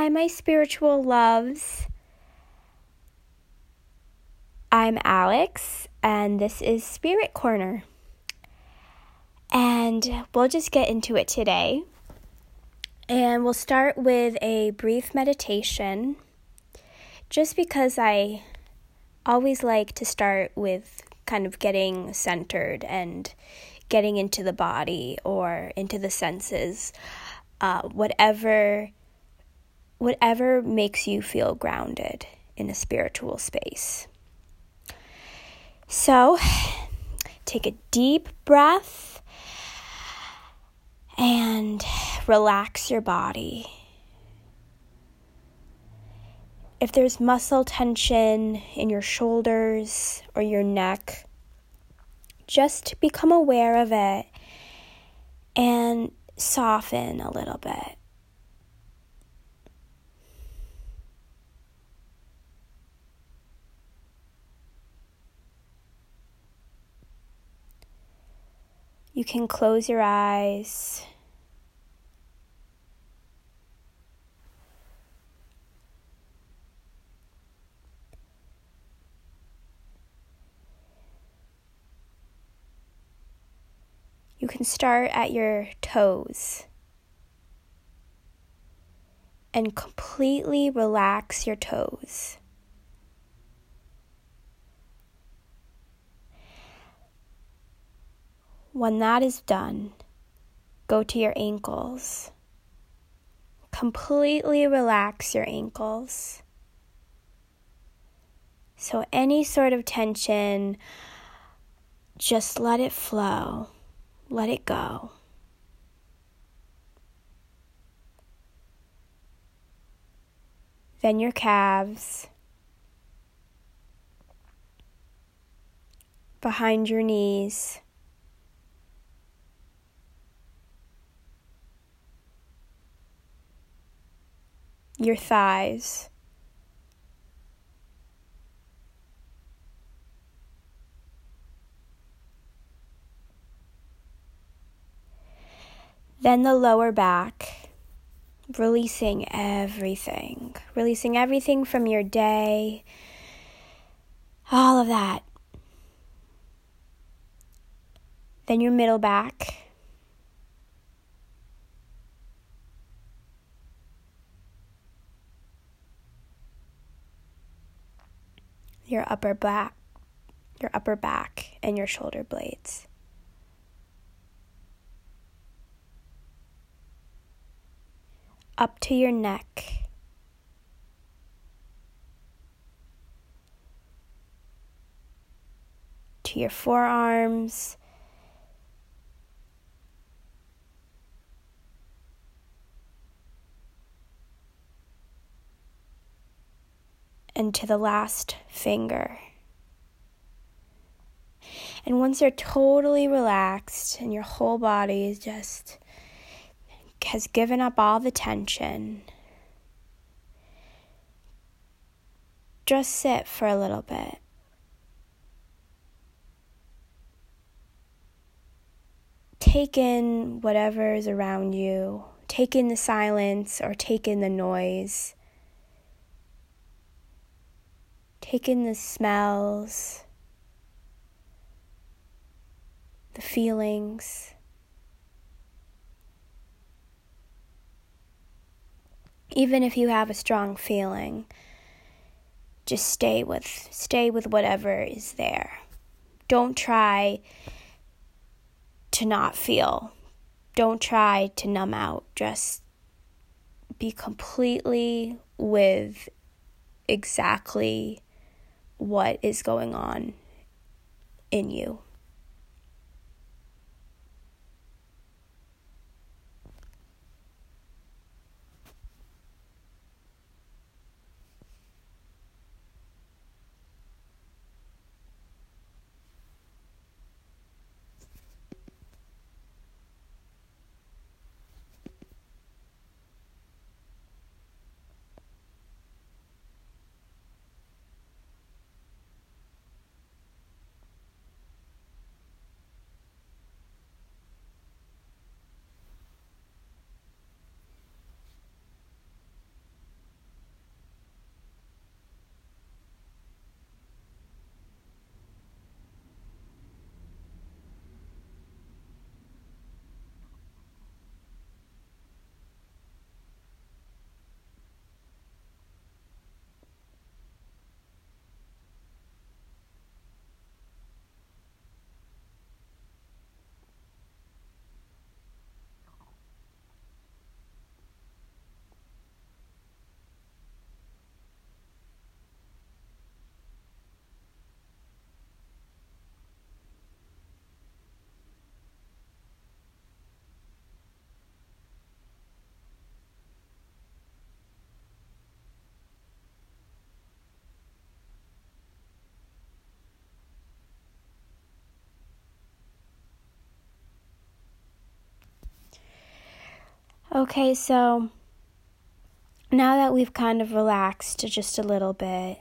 Hi, my spiritual loves. I'm Alex, and this is Spirit Corner. And we'll just get into it today. And we'll start with a brief meditation, just because I always like to start with kind of getting centered and getting into the body or into the senses, uh, whatever whatever makes you feel grounded in a spiritual space. So, take a deep breath and relax your body. If there's muscle tension in your shoulders or your neck, just become aware of it and soften a little bit. You can close your eyes. You can start at your toes and completely relax your toes. When that is done, go to your ankles. Completely relax your ankles. So, any sort of tension, just let it flow, let it go. Then your calves, behind your knees. Your thighs. Then the lower back, releasing everything, releasing everything from your day, all of that. Then your middle back. Your upper back, your upper back and your shoulder blades. Up to your neck. To your forearms, and to the last finger. And once you're totally relaxed and your whole body is just has given up all the tension, just sit for a little bit. Take in whatever is around you, take in the silence or take in the noise. Take in the smells, the feelings. Even if you have a strong feeling, just stay with stay with whatever is there. Don't try to not feel. Don't try to numb out. Just be completely with exactly what is going on in you. Okay, so now that we've kind of relaxed just a little bit,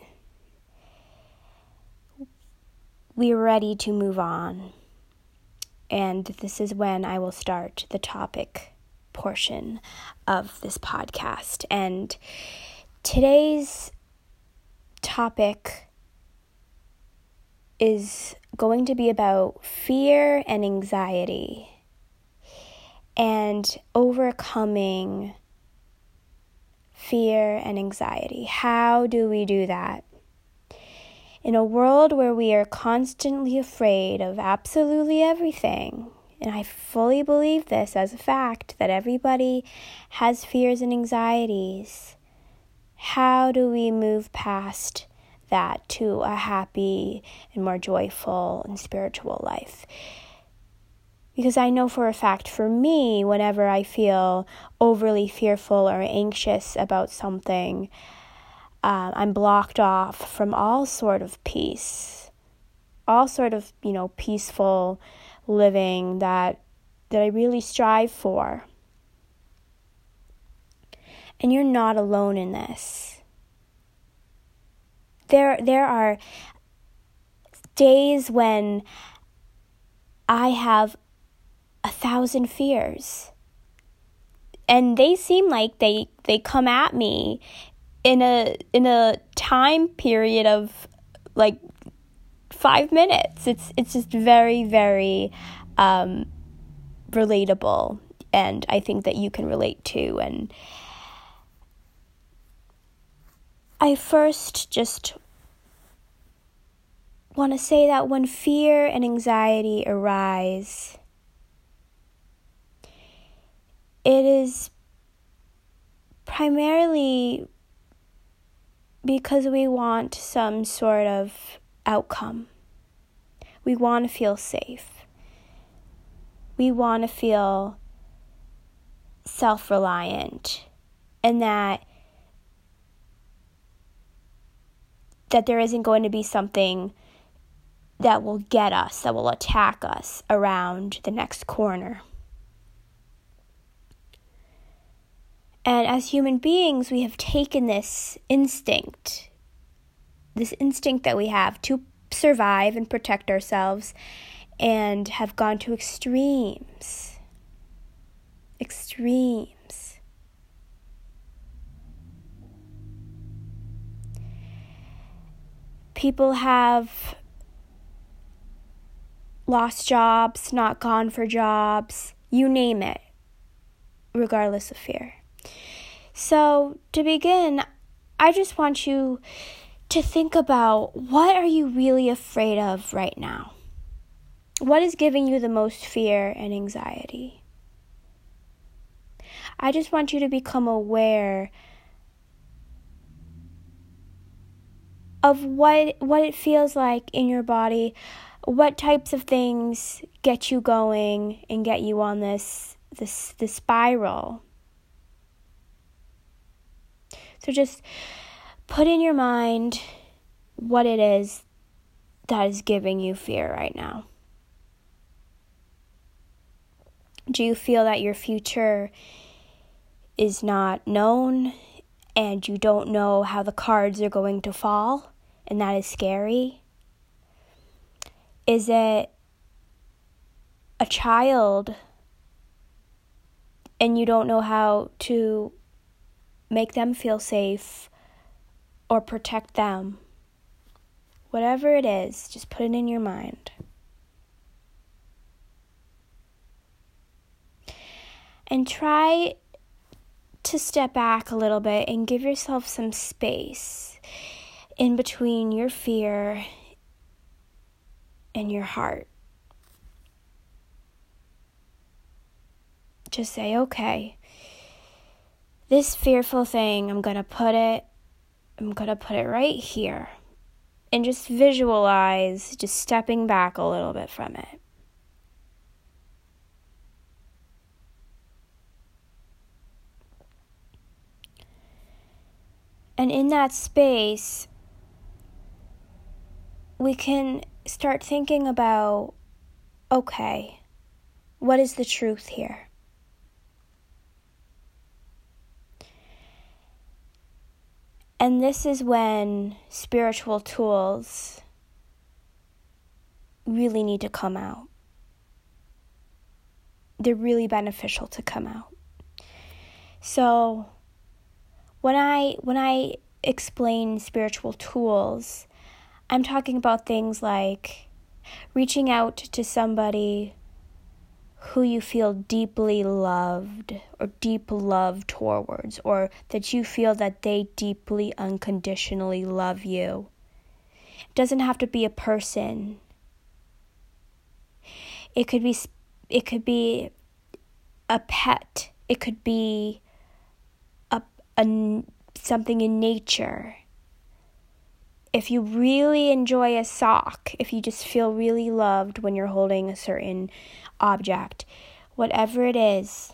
we're ready to move on. And this is when I will start the topic portion of this podcast. And today's topic is going to be about fear and anxiety and overcoming fear and anxiety. How do we do that? In a world where we are constantly afraid of absolutely everything, and I fully believe this as a fact that everybody has fears and anxieties, how do we move past that to a happy and more joyful and spiritual life? Because I know for a fact for me, whenever I feel overly fearful or anxious about something, uh, I'm blocked off from all sort of peace, all sort of you know peaceful living that that I really strive for. And you're not alone in this. There there are days when I have a thousand fears. And they seem like they they come at me in a in a time period of like 5 minutes. It's it's just very very um relatable and I think that you can relate to and I first just want to say that when fear and anxiety arise it is primarily because we want some sort of outcome. We want to feel safe. We want to feel self reliant and that that there isn't going to be something that will get us, that will attack us around the next corner. And as human beings, we have taken this instinct, this instinct that we have to survive and protect ourselves, and have gone to extremes. Extremes. People have lost jobs, not gone for jobs, you name it, regardless of fear. So, to begin, I just want you to think about what are you really afraid of right now? What is giving you the most fear and anxiety? I just want you to become aware of what what it feels like in your body, what types of things get you going and get you on this this this spiral so just put in your mind what it is that is giving you fear right now. Do you feel that your future is not known and you don't know how the cards are going to fall and that is scary? Is it a child and you don't know how to make them feel safe, or protect them. Whatever it is, just put it in your mind. And try to step back a little bit and give yourself some space in between your fear and your heart. Just say, okay, this fearful thing, I'm going to put it I'm going to put it right here. And just visualize just stepping back a little bit from it. And in that space, we can start thinking about okay, what is the truth here? And this is when spiritual tools really need to come out. They're really beneficial to come out. So when I when I explain spiritual tools, I'm talking about things like reaching out to somebody who you feel deeply loved or deep love towards, or that you feel that they deeply unconditionally love you. It doesn't have to be a person. It could be it could be a pet. It could be a, a something in nature. If you really enjoy a sock, if you just feel really loved when you're holding a certain object, whatever it is,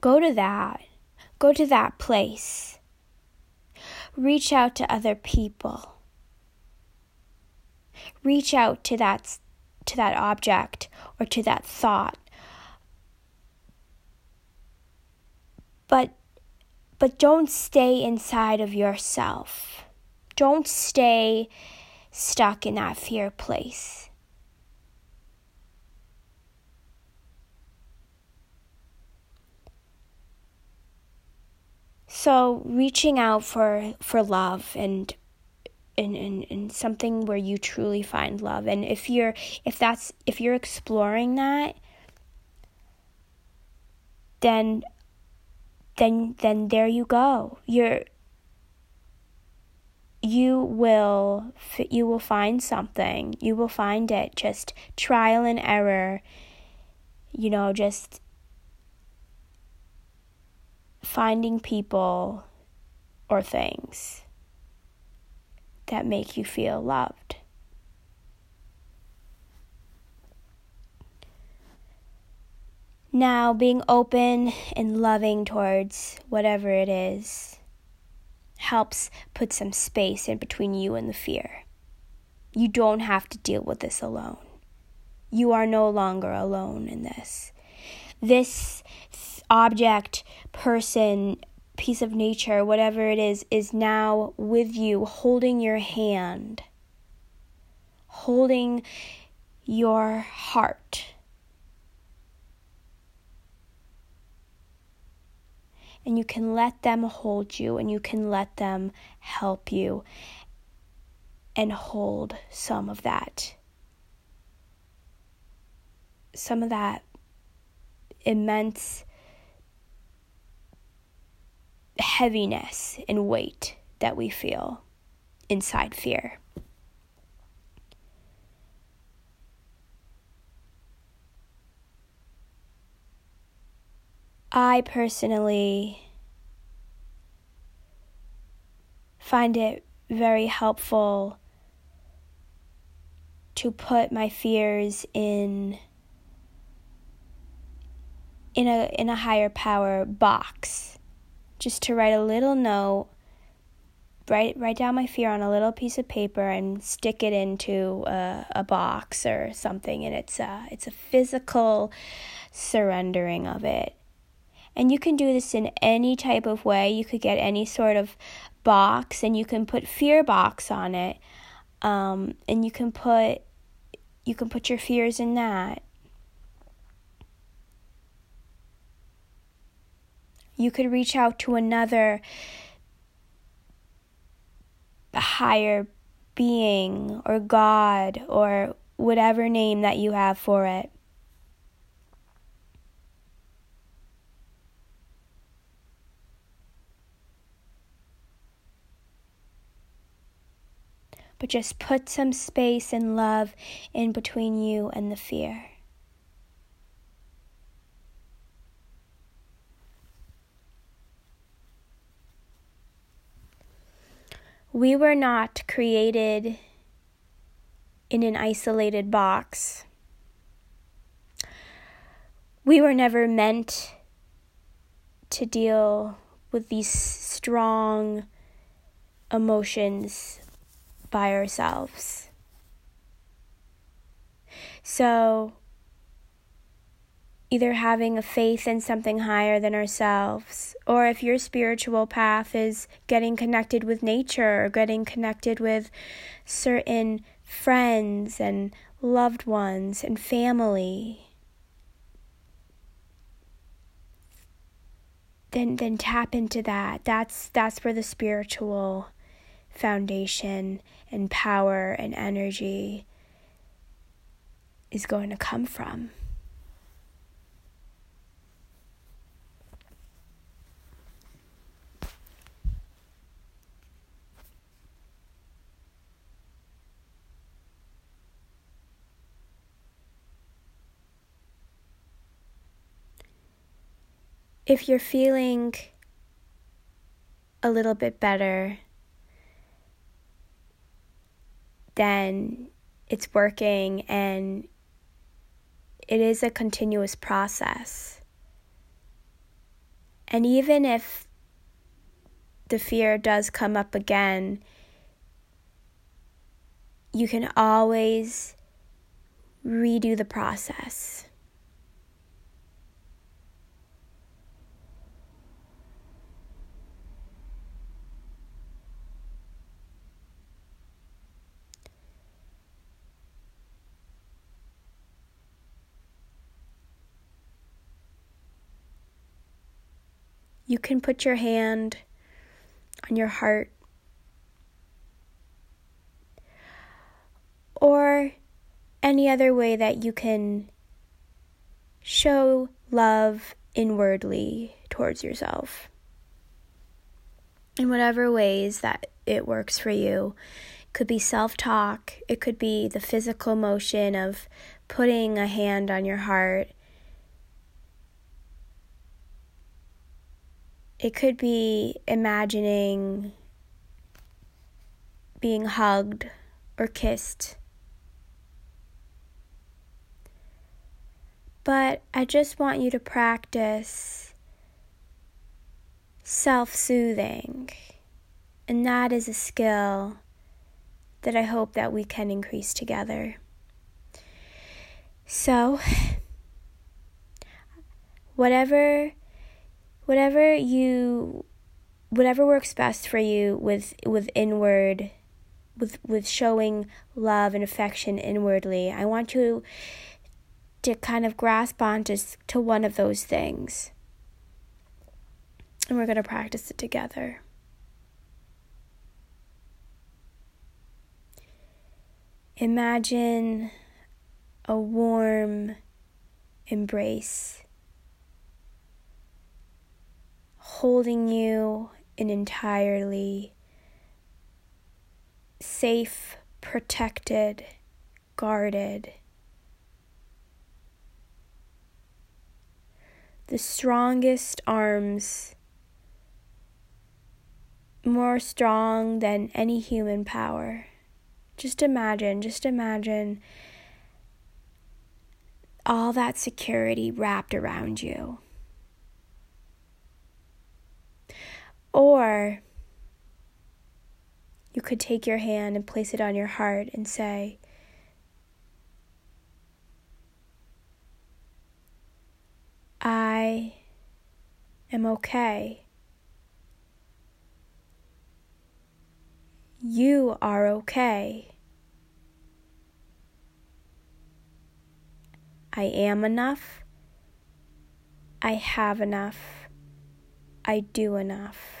go to that. Go to that place. Reach out to other people. Reach out to that to that object or to that thought. But but don't stay inside of yourself. Don't stay stuck in that fear place. So reaching out for for love and in, in, in something where you truly find love. And if you're if that's if you're exploring that, then then then there you go. You're you will you will find something. You will find it. Just trial and error. You know, just finding people or things that make you feel loved. Now, being open and loving towards whatever it is helps put some space in between you and the fear. You don't have to deal with this alone. You are no longer alone in this. This object, person, piece of nature, whatever it is, is now with you, holding your hand, holding your heart and you can let them hold you and you can let them help you and hold some of that some of that immense heaviness and weight that we feel inside fear. I personally find it very helpful to put my fears in in a in a higher power box. Just to write a little note write write down my fear on a little piece of paper and stick it into a, a box or something. And it's a it's a physical surrendering of it and you can do this in any type of way. You could get any sort of box and you can put fear box on it. Um, and you can put you can put your fears in that. You could reach out to another higher being or God or whatever name that you have for it. But just put some space and love in between you and the fear. We were not created in an isolated box. We were never meant to deal with these strong emotions by ourselves. So, either having a faith in something higher than ourselves, or if your spiritual path is getting connected with nature or getting connected with certain friends and loved ones and family. Then, then tap into that. That's that's where the spiritual foundation and power and energy is going to come from. if you're feeling a little bit better, then it's working and it is a continuous process. And even if the fear does come up again, you can always redo the process. You can put your hand on your heart or any other way that you can show love inwardly towards yourself. In whatever ways that it works for you. It could be self talk, it could be the physical motion of putting a hand on your heart It could be imagining being hugged or kissed. But I just want you to practice self soothing. And that is a skill that I hope that we can increase together. So, whatever whatever you whatever works best for you with with inward with with showing love and affection inwardly. I want you to kind of grasp onto to one of those things. And we're going to practice it together. Imagine a warm embrace holding you in entirely safe, protected, guarded. The strongest arms, more strong than any human power. Just imagine, just imagine all that security wrapped around you. Or you could take your hand and place it on your heart and say, I am okay. You are okay. I am enough. I have enough. I do enough.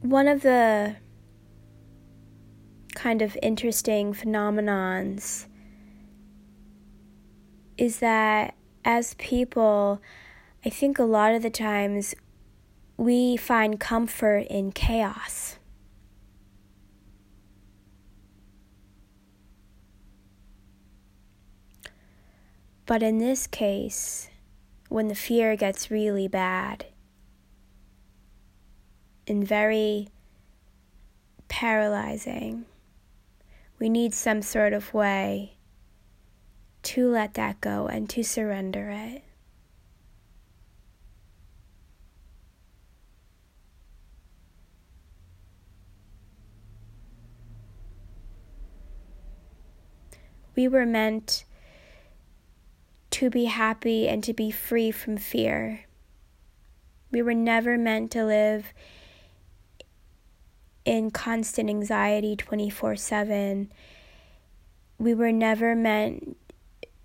one of the kind of interesting phenomenons is that as people, I think a lot of the times we find comfort in chaos. But in this case, when the fear gets really bad and very paralyzing, we need some sort of way to let that go and to surrender it. We were meant to be happy and to be free from fear. We were never meant to live in constant anxiety 24 7. We were never meant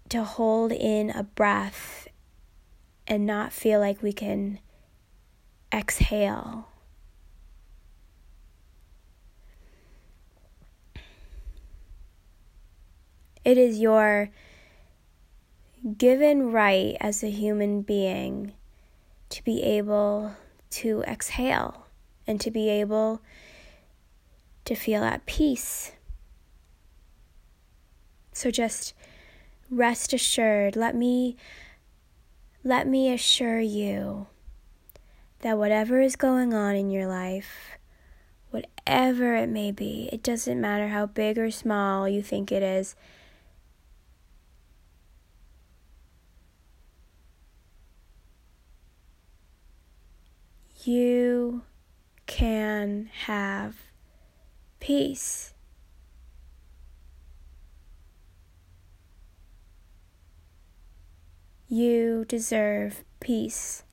to hold in a breath and not feel like we can exhale. It is your given right as a human being to be able to exhale and to be able to feel at peace. So just rest assured, let me let me assure you that whatever is going on in your life, whatever it may be, it doesn't matter how big or small you think it is, you can have peace. You deserve peace.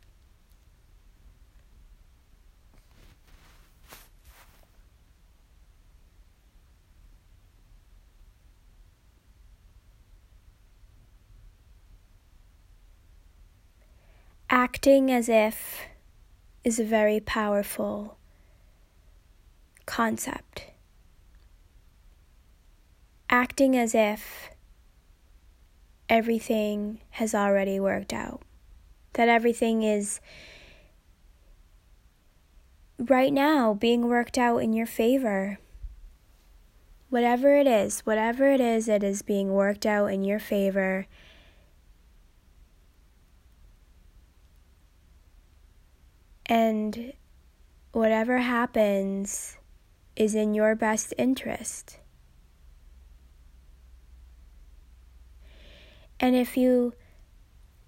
Acting as if is a very powerful concept. Acting as if everything has already worked out, that everything is right now being worked out in your favor. Whatever it is, whatever it is, it is being worked out in your favor And whatever happens is in your best interest. And if you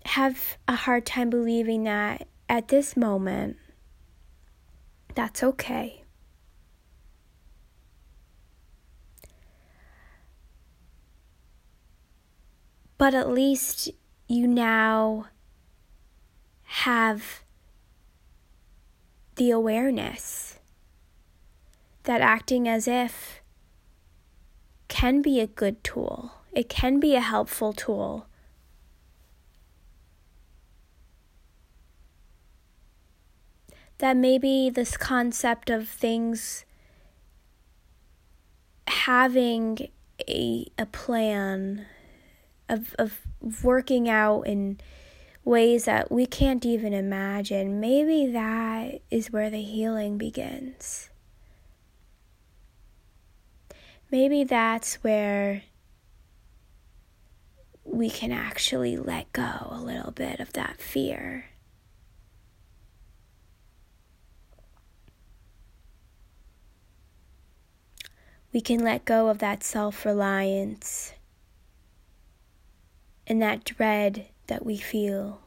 have a hard time believing that at this moment, that's okay. But at least you now have the awareness that acting as if can be a good tool, it can be a helpful tool. That maybe this concept of things having a, a plan of, of working out and ways that we can't even imagine, maybe that is where the healing begins. Maybe that's where we can actually let go a little bit of that fear. We can let go of that self reliance and that dread that we feel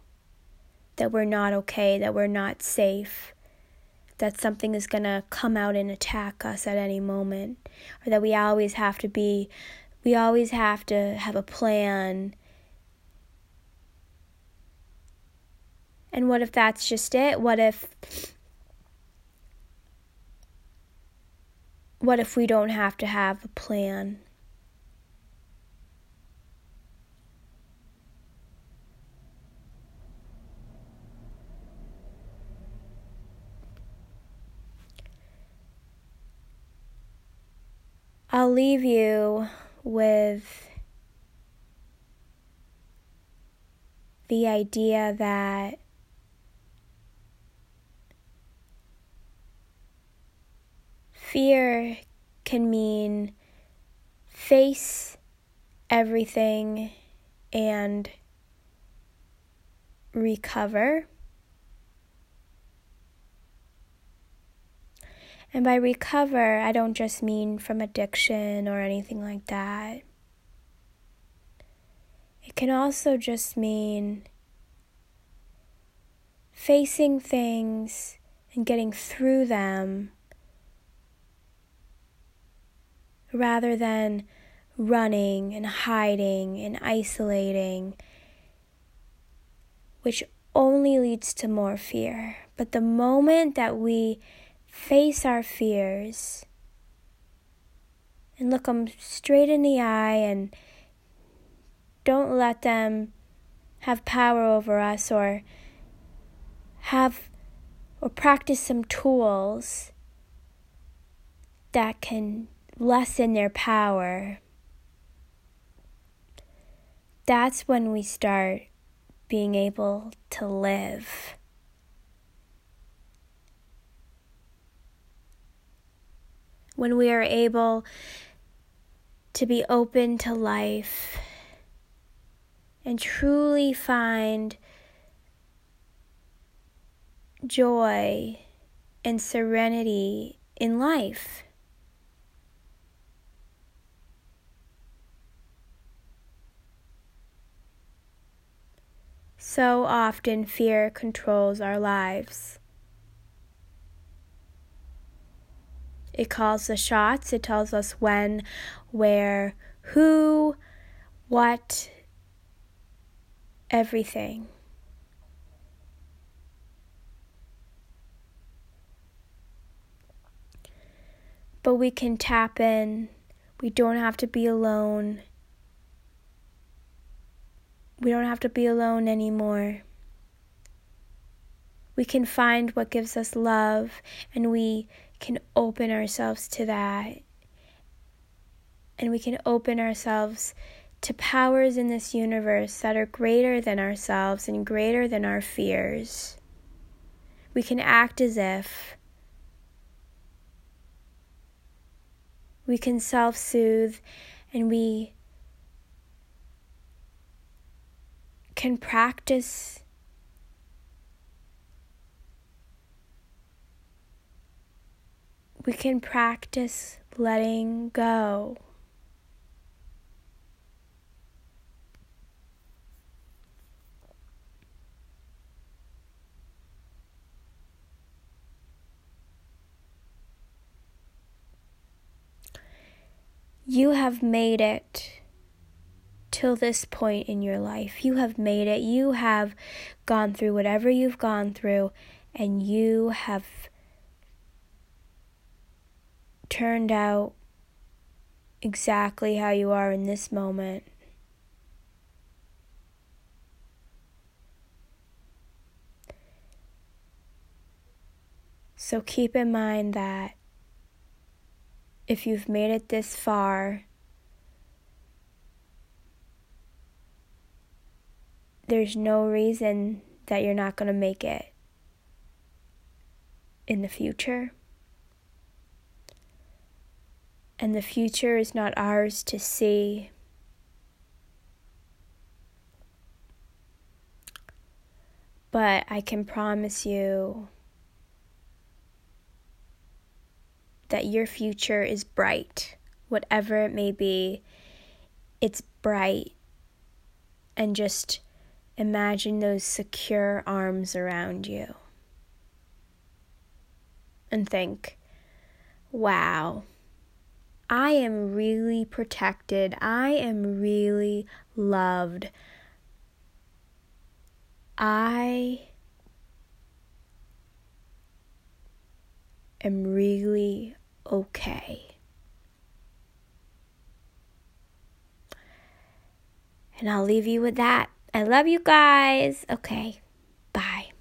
that we're not okay, that we're not safe, that something is going to come out and attack us at any moment, or that we always have to be, we always have to have a plan. And what if that's just it? What if what if we don't have to have a plan? I'll leave you with the idea that fear can mean face everything and recover. And by recover, I don't just mean from addiction or anything like that. It can also just mean facing things and getting through them rather than running and hiding and isolating, which only leads to more fear. But the moment that we face our fears and look them straight in the eye and don't let them have power over us or have or practice some tools that can lessen their power. That's when we start being able to live. When we are able to be open to life and truly find joy and serenity in life. So often, fear controls our lives. It calls the shots, it tells us when, where, who, what, everything. But we can tap in. We don't have to be alone. We don't have to be alone anymore. We can find what gives us love and we can open ourselves to that. And we can open ourselves to powers in this universe that are greater than ourselves and greater than our fears. We can act as if we can self soothe and we can practice we can practice letting go. You have made it till this point in your life. You have made it. You have gone through whatever you've gone through, and you have turned out exactly how you are in this moment. So keep in mind that if you've made it this far, there's no reason that you're not going to make it in the future. And the future is not ours to see. But I can promise you that your future is bright, whatever it may be. It's bright. And just imagine those secure arms around you. And think, wow, I am really protected. I am really loved. I am really okay. And I'll leave you with that. I love you guys. Okay, bye.